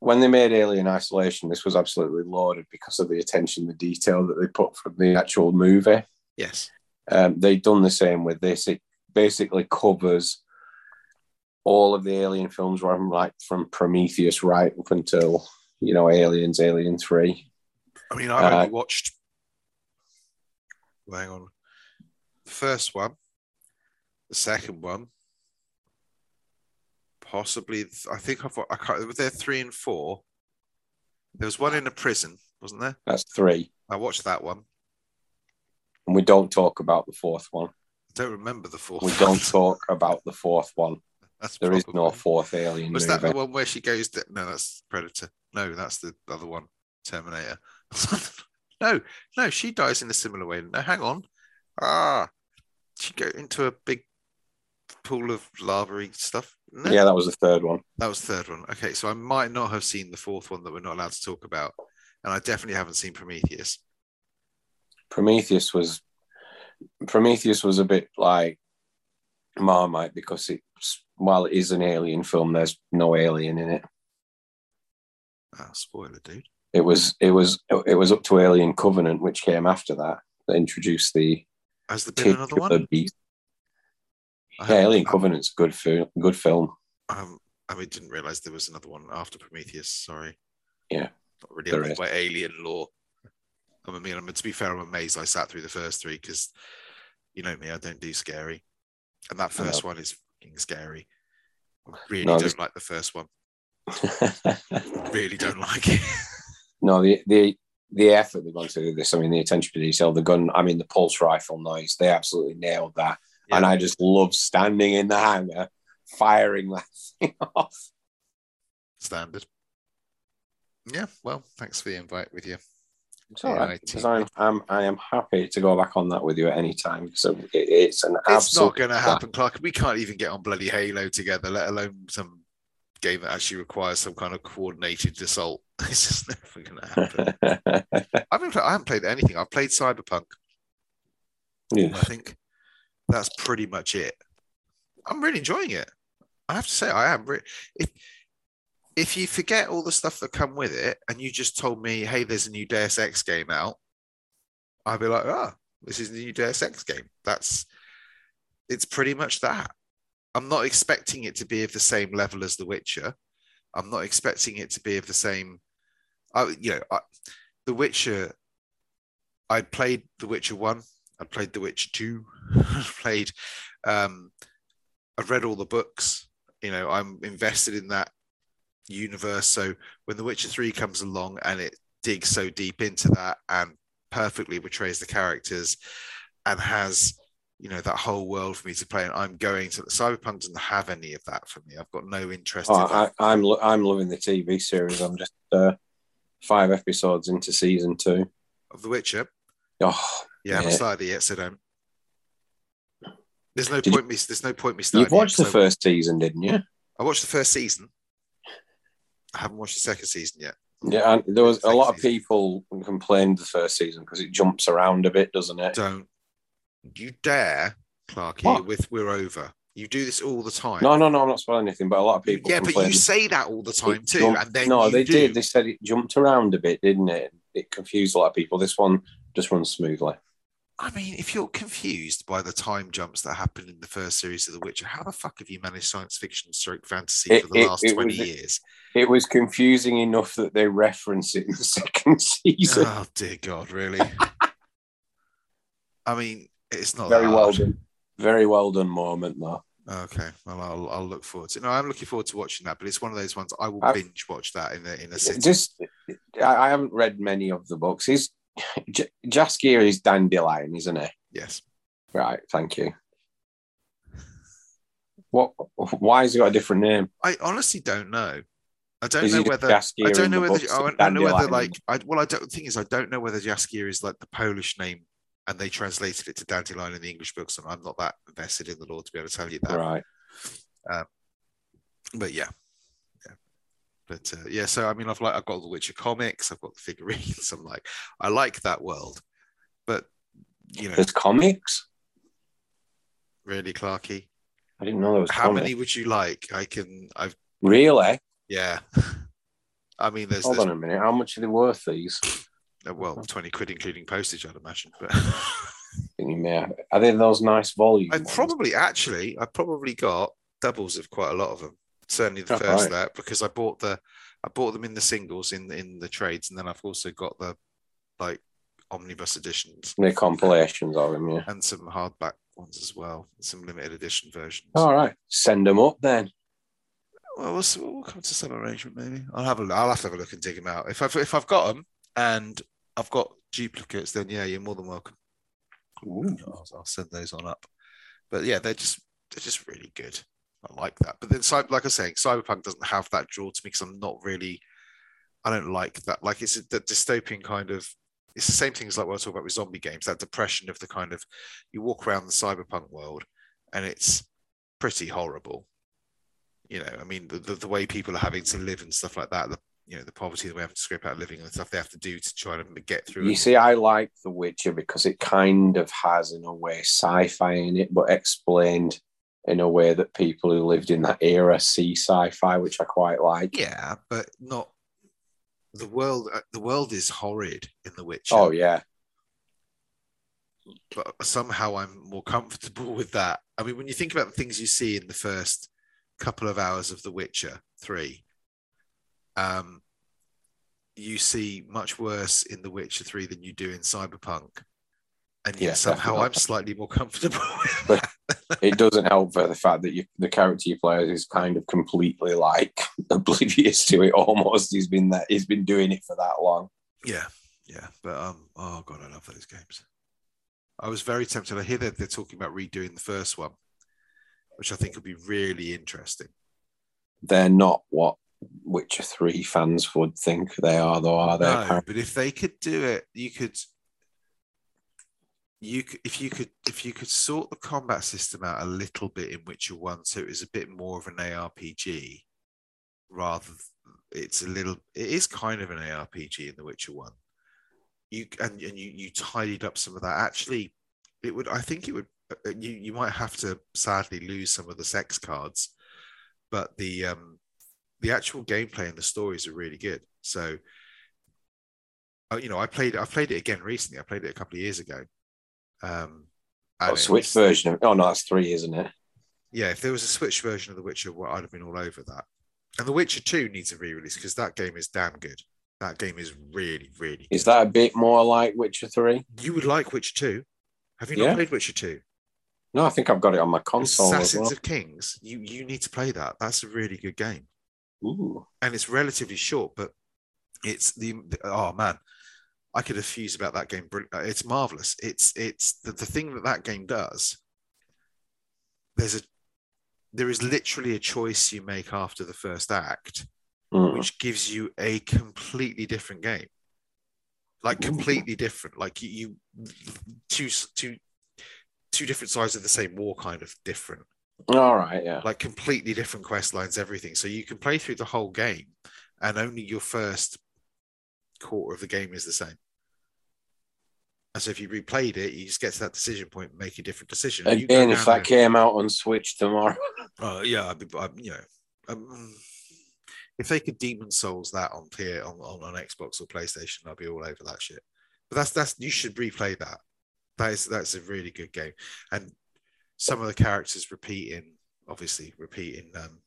when they made Alien Isolation, this was absolutely lauded because of the attention, the detail that they put from the actual movie. Yes. Um, they've done the same with this. It basically covers all of the Alien films, from like from Prometheus right up until you know Aliens, Alien Three. I mean, I only Uh, watched. Hang on. The first one, the second one, possibly. I think I've. I can't. Was there three and four? There was one in a prison, wasn't there? That's three, I watched that one. and we don't talk about the fourth one. I don't remember the fourth. We one. don't talk about the fourth one. That's There is no fourth Alien Was movie. that the one where she goes? To, no, that's Predator. No, that's the other one, Terminator. no, no, she dies in a similar way. No, hang on. Ah, she go into a big pool of lava stuff. isn't? Yeah, that was the third one. that was the third one. Okay, so I might not have seen the fourth one that we're not allowed to talk about, and I definitely haven't seen Prometheus. Prometheus was Prometheus was a bit like Marmite because it's while it is an alien film, there's no alien in it. Ah, spoiler, dude. It was it was it was up to Alien Covenant, which came after that, that introduced the Has there been another one? beast. Yeah, Alien Covenant's good film. Good film. Um, I mean, didn't realize there was another one after Prometheus. Sorry. Yeah, Not really there by alien lore. I mean, I mean, to be fair, I'm amazed I sat through the first three because you know me, I don't do scary, and that first one is fucking scary. I really No, don't this- like the first one. Really don't like it. no, the the the effort they've gone to do this. I mean, the attention to detail, the gun. I mean, the pulse rifle noise. They absolutely nailed that. And I just love standing in the hangar, firing that thing off. Standard. Yeah. Well, thanks for the invite with you. It's all right because I'm, I'm I am happy to go back on that with you at any time because it, it's an It's not going to happen, Clark. We can't even get on bloody Halo together, let alone some game that actually requires some kind of coordinated assault. It's just never going to happen. I haven't, I haven't played anything. I've played Cyberpunk. Yeah. I think that's pretty much it. I'm really enjoying it. I have to say, I am. Re- if if you forget all the stuff that come with it, and you just told me, "Hey, there's a new Deus Ex game out," I'd be like, "Ah, this is the new Deus Ex game." That's it's pretty much that. I'm not expecting it to be of the same level as The Witcher. I'm not expecting it to be of the same. I, you know, I, The Witcher. I played The Witcher one. I played The Witcher two. I played. Um, I've read all the books. You know, I'm invested in that universe. So when The Witcher three comes along and it digs so deep into that and perfectly portrays the characters and has you know that whole world for me to play and i'm going to cyberpunk doesn't have any of that for me i've got no interest Oh, in that. I, I'm lo- I'm loving the TV series. I'm just uh, five episodes into season two. of the witcher Oh, yeah, I haven't started it yet so don't there's no Did you- point me there's no point me starting you've watched it, the so first season, didn't you? i watched the first season i haven't watched the second season yet Yeah, and there was a lot of people complained the first season because it jumps around a bit, doesn't it? don't you dare clarky What? with we're over you do this all the time No, no, no, I'm not spoiling anything, but a lot of people yeah but you say that all the time too jumped- and then no, you they do. did. They said it jumped around a bit, didn't it? It confused a lot of people. This one just runs smoothly. I mean, if you're confused by the time jumps that happened in the first series of The Witcher, how the fuck have you managed science fiction stroke fantasy It- for the it- last it 20 was- years? It was confusing enough that they reference it in the second season. Oh, dear God, really? I mean, it's not Very well done. Very well done moment, though. Okay, well, I'll, I'll look forward to it. No, I'm looking forward to watching that, but it's one of those ones I will I've- binge watch that in a, in a sitting. Just, I, I haven't read many of the books. He's J- Jaskier is dandelion, isn't he? Yes. Right. Thank you. What? Why has he got a different name? I honestly don't know. I don't Is know whether I don't know whether I don't know whether like I well I don't the thing is I don't know whether Jaskier is like the Polish name and they translated it to Dandelion in the English books and I'm not that invested in the lore to be able to tell you that. Right. Um, but yeah, yeah. But uh, yeah, so I mean, I've like I've got the Witcher comics, I've got the figurines. I'm like, I like that world, but you know, There's comics. really, Clarky, I didn't know there was. how comics. many would you like? I can, I've Really? yeah. I mean, there's, Hold there's on a minute. How much are they worth? These? uh, well, twenty quid including postage, I'd imagine. But I think you may have- Are they those nice volumes? I probably actually, I probably got doubles of quite a lot of them. Certainly the Oh, first right. that because I bought the, I bought them in the singles in in the trades, and then I've also got the like omnibus editions They're compilations of them, yeah. and some hardback ones as well, some limited edition versions. All right. Send them up then. Well, we'll, we'll come to some arrangement maybe. I'll have a I'll have to have a look and dig them out. If I've if I've got them and I've got duplicates, then yeah, you're more than welcome. I'll, I'll send those on up. But yeah, they're just they're just really good. I like that. But then, like I was saying, Cyberpunk doesn't have that draw to me because I'm not really. I don't like that. Like it's a, the dystopian kind of. It's the same thing as like what I talk about with zombie games. That depression of the kind of you walk around the cyberpunk world, and it's pretty horrible. You know, I mean, the, the, the way people are having to live and stuff like that. The you know the poverty that we have to scrape out living and stuff they have to do to try to get through. You it. see, I like The Witcher because it kind of has, in a way, sci fi in it, but explained in a way that people who lived in that era see sci fi, which I quite like. Yeah, but not the world. uh, The world is horrid in The Witcher. Oh, yeah. but somehow I'm more comfortable with that. I mean, when you think about the things you see in the first couple of hours of The Witcher Three, um, you see much worse in The Witcher Three than you do in Cyberpunk, and yet Yeah, somehow definitely. I'm slightly more comfortable with that. It doesn't help for the fact that you, the character you play is kind of completely like oblivious to it almost. He's been that he's been doing it for that long. Yeah, yeah, but um, oh god, I love those games. I was very tempted. I hear that they're talking about redoing the first one, which I think would be really interesting. They're not what Witcher 3 fans would think they are, though, are they? No, but if they could do it, you could. You could, if you could, if you could sort the combat system out a little bit in Witcher One, so it was a bit more of an ARPG, rather. It's a little. It is kind of an ARPG in The Witcher One. You and and you you tidied up some of that. Actually, it would. I think it would. uh, You you might have to sadly lose some of the sex cards, but the um the actual gameplay and the stories are really good. So, uh, you know, I played I played it again recently. I played it a couple of years ago. Um, Oh, it Switch version of Oh, no, that's three, isn't it? Yeah, if there was a Switch version of The Witcher, well, I'd have been all over that. And The Witcher Two needs a re-release because that game is damn good. That game is really, really. Is that a bit more like Witcher 3? you would like Witcher Two? Have you not Yeah. played Witcher Two? No, I think I've got it on my console Assassins well. of Kings. You you need to play that. That's a really good game. Ooh. and it's relatively short, but it's the oh man, I could have fused about that game. uh, It's marvelous. It's it's the, the thing that that game does. There's a there is literally a choice you make after the first act, Mm. which gives you a completely different game. Like completely different. Like you, you two two two different sides of the same war, kind of different All right, yeah. like completely different quest lines, everything. So you can play through the whole game, and only your first quarter of the game is the same. And so if you replayed it, you just get to that decision point, and make a different decision. And Again, if that came out on Switch tomorrow, Oh yeah, I'd be, i you know, um, if they could Demon Souls that on P on, on on Xbox or PlayStation, I'd be all over that shit. But that's that's you should replay that. That is that's a really good game, and some of the characters repeating, obviously repeating um,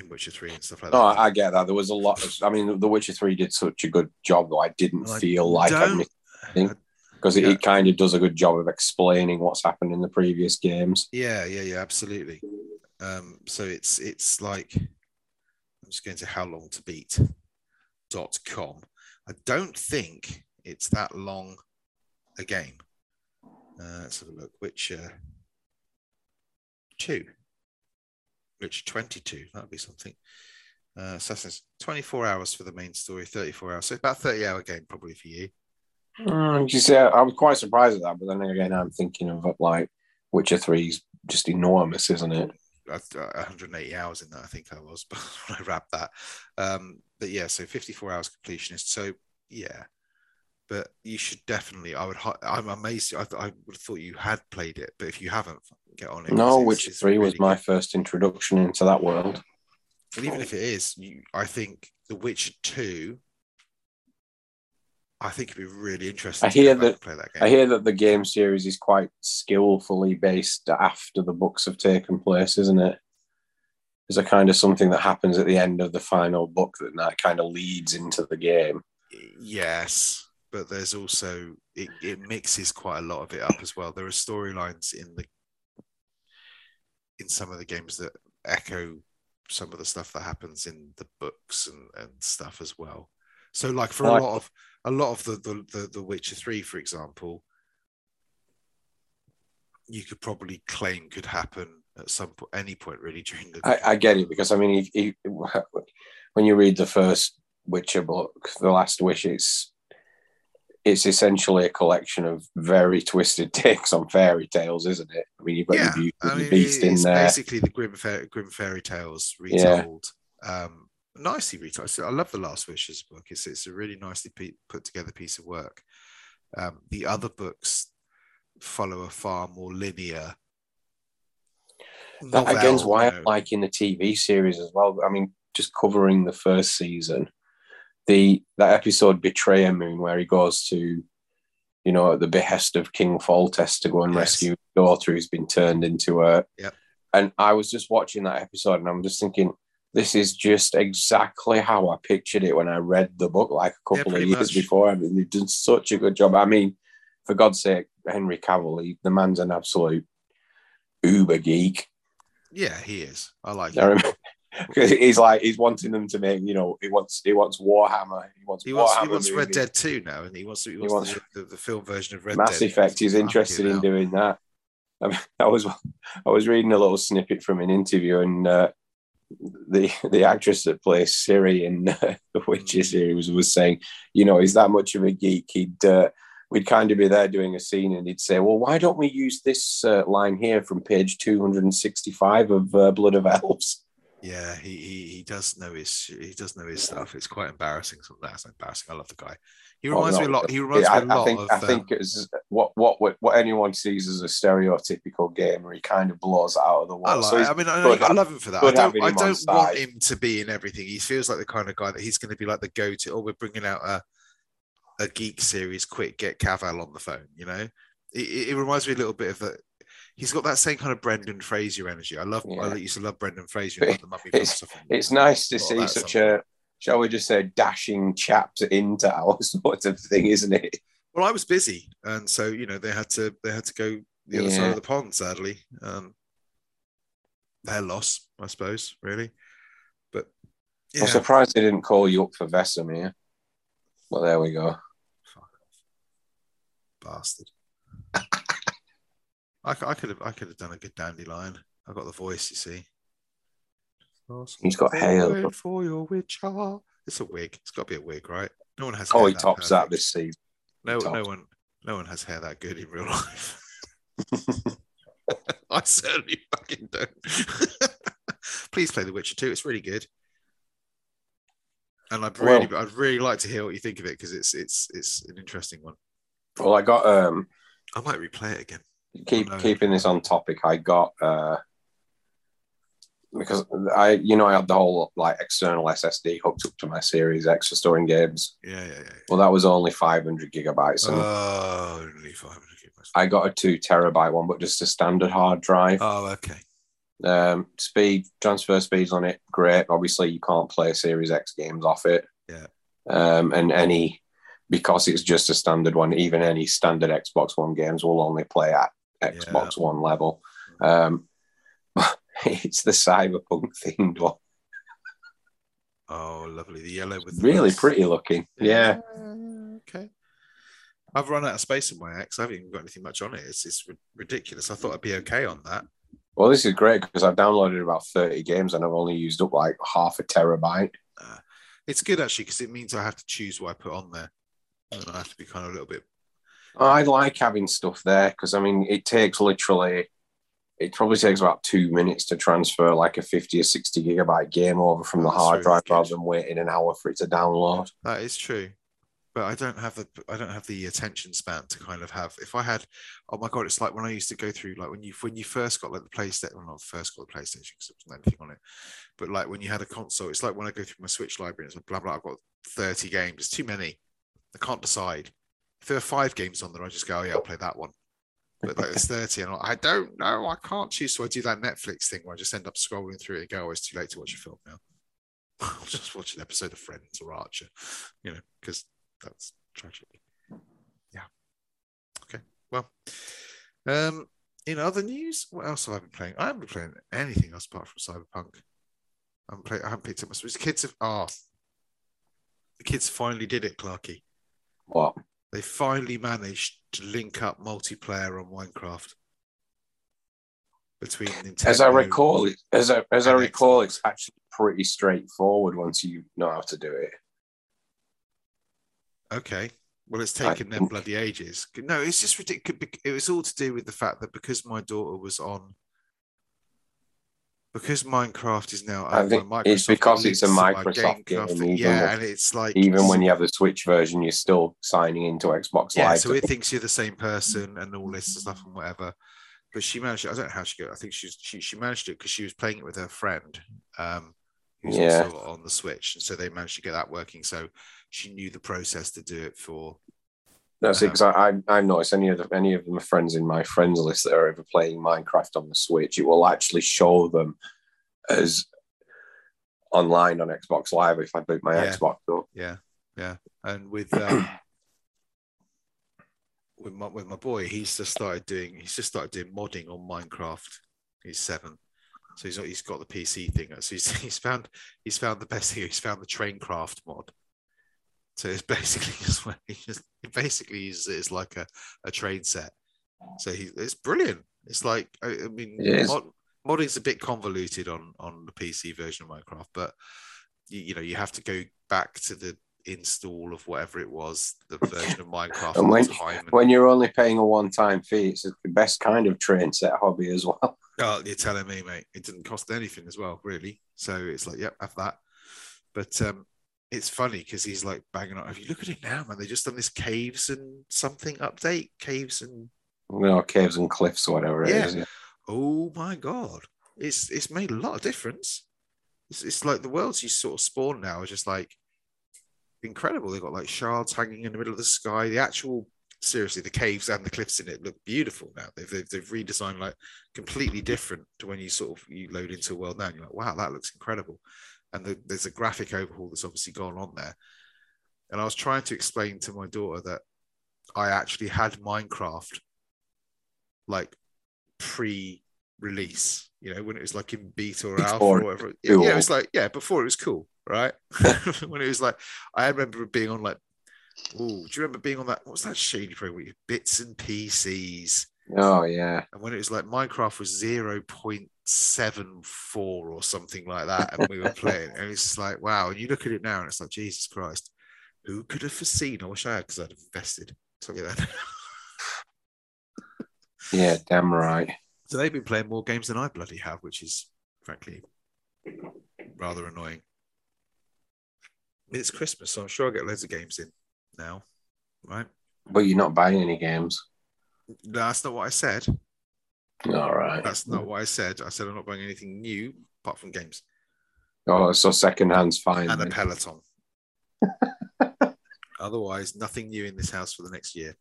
in Witcher Three and stuff like that. no, I, I get that. There was a lot of, I mean, The Witcher 3 did such a good job, though. I didn't I feel like I missed anything because it, Yeah. it kind of does a good job of explaining what's happened in the previous games. Yeah, yeah, yeah, absolutely. Um, so it's it's like I'm just going to how long to beat dot com. I don't think it's that long a game. Uh, let's have a look. Which uh, two? Which 22? That'd be something. Uh, Assassin's 24 hours for the main story, 34 hours. So about 30 hour game probably for you. Mm, you see, I was quite surprised at that, but then again, I'm thinking of like Witcher 3's just enormous, isn't it? 180 hours in that. I think I was, but when I wrapped that. Um, but yeah, so 54 hours completionist. So yeah, but you should definitely. I would. I'm amazed. I, I would have thought you had played it, but if you haven't, get on it. No, Witcher Three really was my good. first introduction into that world. And even if it is, you, I think The Witcher Two. I think it'd be really interesting. I hear that, that I hear that the game series is quite skillfully based after the books have taken place, isn't it? There's a kind of something that happens at the end of the final book that, that kind of leads into the game. Yes, but there's also it, it mixes quite a lot of it up as well. There are storylines in the in some of the games that echo some of the stuff that happens in the books and, and stuff as well. So like for a lot of a lot of the, the the the Witcher 3, for example, you could probably claim could happen at some point, any point really during the. I, I get it because I mean, if, if, when you read the first Witcher book, The Last Wish, it's it's essentially a collection of very twisted takes on fairy tales, isn't it? I mean, you've got yeah, your Beauty I mean, Beast in there. Basically, the grim, grim fairy tales retold. Yeah. Um, nicely retold. I love the Last Wishes book. It's it's a really nicely put together piece of work. Um, the other books follow a far more linear. That novel, again's why you know. I like in the TV series as well. I mean, just covering the first season the that episode Betrayer Moon where he goes to, you know, at the behest of King Foltest to go and yes. rescue his daughter who's been turned into a. Yep. And I was just watching that episode and I'm just thinking, this is just exactly how I pictured it when I read the book like a couple yeah, of years much. before. I mean, they've done such a good job. I mean, for God's sake, Henry Cavill, he, the man's an absolute uber geek. Yeah, he is. I like it because he's like he's wanting them to make you know he wants he wants Warhammer he wants he wants, he wants Red Dead 2 now and he wants he wants, he wants the, the, the, film version of Red Dead. Mass Dead. Effect he's interested in doing that I, mean, I, was I was reading a little snippet from an interview and uh, the the actress that plays Ciri in uh, the Witcher mm. series was saying you know he's that much of a geek he'd uh, we'd kind of be there doing a scene and he'd say, well, why don't we use this uh, line here from page 265 of uh, Blood of Elves? Yeah, he, he he does know his he does know his stuff. It's quite embarrassing. So that's embarrassing. I love the guy. He oh, reminds oh, no. me a lot. He reminds yeah, me a lot I think, of. I think um, it's what what what anyone sees as a stereotypical gamer. He kind of blows out of the water. I, like, so I mean, I, I, love him for that. I don't, I don't want him to be in everything. He feels like the kind of guy that he's going to be like the go-to. Oh, we're bringing out a a geek series. Quick, get Cavill on the phone. You know, it, it reminds me a little bit of that he's got that same kind of Brendan Fraser energy. I love. Yeah. I used to love Brendan Fraser. It's, it's nice to see such a, shall we just say, dashing chaps into our sort of thing, isn't it? Well, I was busy, and so you know they had to they had to go the other yeah. side of the pond. Sadly, um, their loss, I suppose, really. But yeah. I'm surprised they didn't call you up for Vesemir. Well, there we go. Fuck off, bastard. I, I could have I could have done a good dandelion. I got the voice, you see. He's got hair for your witcher. It's a wig. It's got to be a wig, right? No one has. Oh, he tops that this season. No, no one, no one has hair that good in real life. I certainly fucking don't. Please play The Witcher 2. It's really good. And I'd really, well, I'd really like to hear what you think of it because it's it's it's an interesting one. Well, I got um, I might replay it again keep keeping this on topic, I got uh, because I, you know, I had the whole like external SSD hooked up to my Series X for storing games. Yeah, yeah, yeah. Well, that was only 500 gigabytes. Oh, only 500 gigabytes. I got a two terabyte one, but just a standard hard drive. Oh, okay. Um, speed transfer speeds on it great. Obviously, you can't play Series X games off it. Yeah. Um, and any because it's just a standard one, even any standard Xbox One games will only play at Xbox yeah. One level. Um, it's the cyberpunk themed one. Oh, lovely! The yellow with really pretty looking. Yeah. yeah. Okay. I've run out of space in my X. I haven't even got anything much on it. It's, it's ridiculous. I thought I'd be okay on that. Well, this is great because I've downloaded about 30 games and I've only used up like half a terabyte. Uh, it's good actually because it means I have to choose what I put on there. And I have to be kind of a little bit I like having stuff there because I mean, it takes literally it probably takes about two minutes to transfer like a 50 or 60 gigabyte game over from the That's hard drive rather than waiting an hour for it to download. That is true. But I don't have the I don't have the attention span to kind of have if I had oh my god it's like when I used to go through like when you when you first got like the PlayStation well not first got the PlayStation because there wasn't anything on it but like when you had a console it's like when I go through my Switch library and it's like blah blah I've got 30 games it's too many I can't decide if there are five games on there I just go oh yeah I'll play that one but like there's 30 and I don't know I can't choose so I do that Netflix thing where I just end up scrolling through it and go oh it's too late to watch a film now I'll just watch an episode of Friends or Archer you know because that's tragic. Yeah. Okay. Well, um, in other news, what else have I been playing? I haven't been playing anything else apart from Cyberpunk. I haven't, played, I haven't picked up my Switch. The kids have. Ah, the kids finally did it, Clarky. What? They finally managed to link up multiplayer on Minecraft between Nintendo. As I recall, as I, as I recall, Xbox. it's actually pretty straightforward once you know how to do it. Okay. Well, it's I taken them mm. bloody ages. No, it's just ridiculous. It was all to do with the fact that because my daughter was on, because Minecraft is now. I think it's because it's a Microsoft game, even Yeah, with- and it's like Even when you have the Switch version, you're still signing into Xbox yeah, Live. so it thinks you're the same person and all this stuff and whatever. But she managed. it. I don't know how she got. it. I think she's she she managed it because she was playing it with her friend, um, who's Yeah. also on the Switch, and so they managed to get that working. So she knew the process to do it for That's Um, it. Because I, I I've noticed any of the, any of my friends in my friends list that are ever playing Minecraft on the Switch, it will actually show them as online on Xbox Live if I boot my Yeah. Xbox up. Yeah, yeah. And with um, with my with my boy, he's just started doing he's just started doing modding on Minecraft. He's seven, so he's he's got the PC thing. So he's he's found he's found the best thing. He's found the Traincraft mod. So it's basically just where he just he basically uses it as like a, a train set. So he it's brilliant. It's like I, I mean It is. mod, modding's a bit convoluted on on the PC version of Minecraft, but you, you know you have to go back to the install of whatever it was the version of Minecraft And when- time. And, When you're only paying a one-time fee, it's the best kind of train set hobby as well. oh, you're telling me, mate, it didn't cost anything as well, really. So it's like, yep, have that. But um, it's funny because he's like banging on. If you look at it now, man, they just done this caves and something update, caves and You know, caves and cliffs or whatever it Yeah. is. yeah. oh my god, it's it's made a lot of difference. It's, it's like the worlds you sort of spawn now are just like incredible. They've got like shards hanging in the middle of the sky. The actual seriously, the caves and the cliffs in it look beautiful now. They've they've, they've redesigned like completely different to when you sort of you load into a world now. And you're like, wow, that looks incredible. And the, there's a graphic overhaul that's obviously gone on there. And I was trying to explain to my daughter that I actually had Minecraft like pre-release, you know, when it was like in beta or alpha or whatever. Yeah, was yeah, it was like, yeah, before it was cool, right? when it was like, I remember being on like, oh, do you remember being on that? What's that shady program? with Bits and PCs. Oh yeah. And when it was like Minecraft was 0.74 or something like that, and we were playing, and it's just like, wow. And you look at it now, and it's like, Jesus Christ, who could have foreseen? I wish I had because I'd have invested. So, that. Yeah, damn right. so they've been playing more games than I bloody have, which is frankly rather annoying. It's Christmas, so I'm sure I'll get loads of games in now, right? But you're not buying any games. That's not what I said. All right. That's not what I said. I said I'm not buying anything new apart from games Oh, so second hand's fine. and a. Peloton. Otherwise, nothing new in this house for the next year.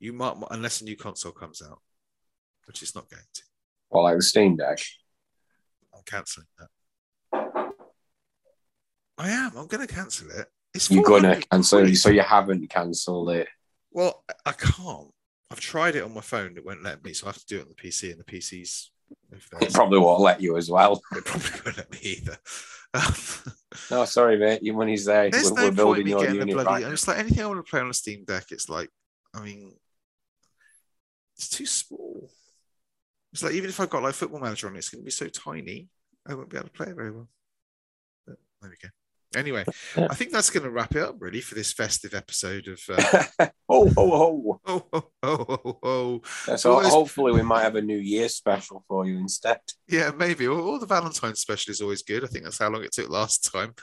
You might, unless a new console comes out, which is not going to. Well, like the Steam Deck. I'm cancelling that. I am. I'm going to cancel it. It's You're gonna 400 cancel it, so you haven't cancelled it. Well, I can't. I've tried it on my phone. It won't let me, so I have to do it on the PC. And the PC's It probably won't let you as well. it probably won't let me either. Um, No, sorry, mate. Your money's there. There's we're, no we're point me getting a bloody. right and it's like anything I want to play on a Steam Deck. It's like, I mean, it's too small. It's like even if I've got like Football Manager on it, it's going to be so tiny. I won't be able to play it very well. But there we go. Anyway, I think that's going to wrap it up really for this festive episode of. Uh, oh, oh, oh. oh, oh, oh, oh, oh. So there's- hopefully we might have a New Year's special for you instead. Yeah, maybe. Or, or the Valentine's special is always good. I think that's how long it took last time.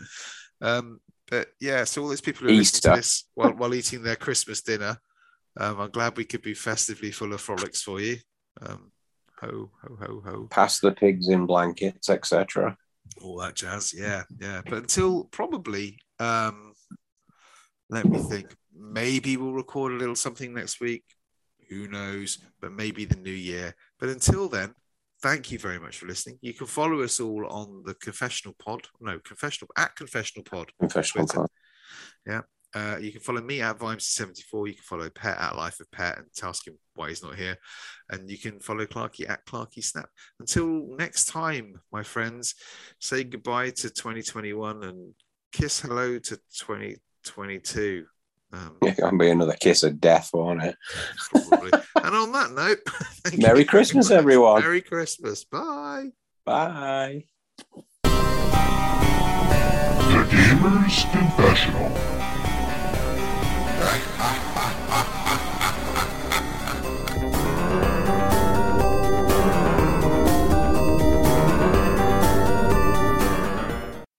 Um, but yeah, so all those people who are listening to this while, while eating their Christmas dinner, um, I'm glad we could be festively full of frolics for you. Um, ho, ho, ho, ho. Pass the pigs in blankets, etc. all that jazz. Yeah, yeah. But until probably, um, let me think. Maybe we'll record a little something next week. Who knows? But maybe the new year. But until then, thank you very much for listening. You can follow us all on the Confessional Pod. No, Confessional at Confessional Pod. Confessional Twitter. card. Uh, you can follow me at Vimesy74. You can follow Pet at Life of Pet and ask him why he's not here. And you can follow Clarky at Clarky Snap. Until next time, my friends, say goodbye to 2021 and kiss hello to 2022. Um, It can be another kiss of death, won't it? probably. and on that note, Merry Christmas, much. everyone. Merry Christmas. Bye. Bye. The Gamer's Confessional.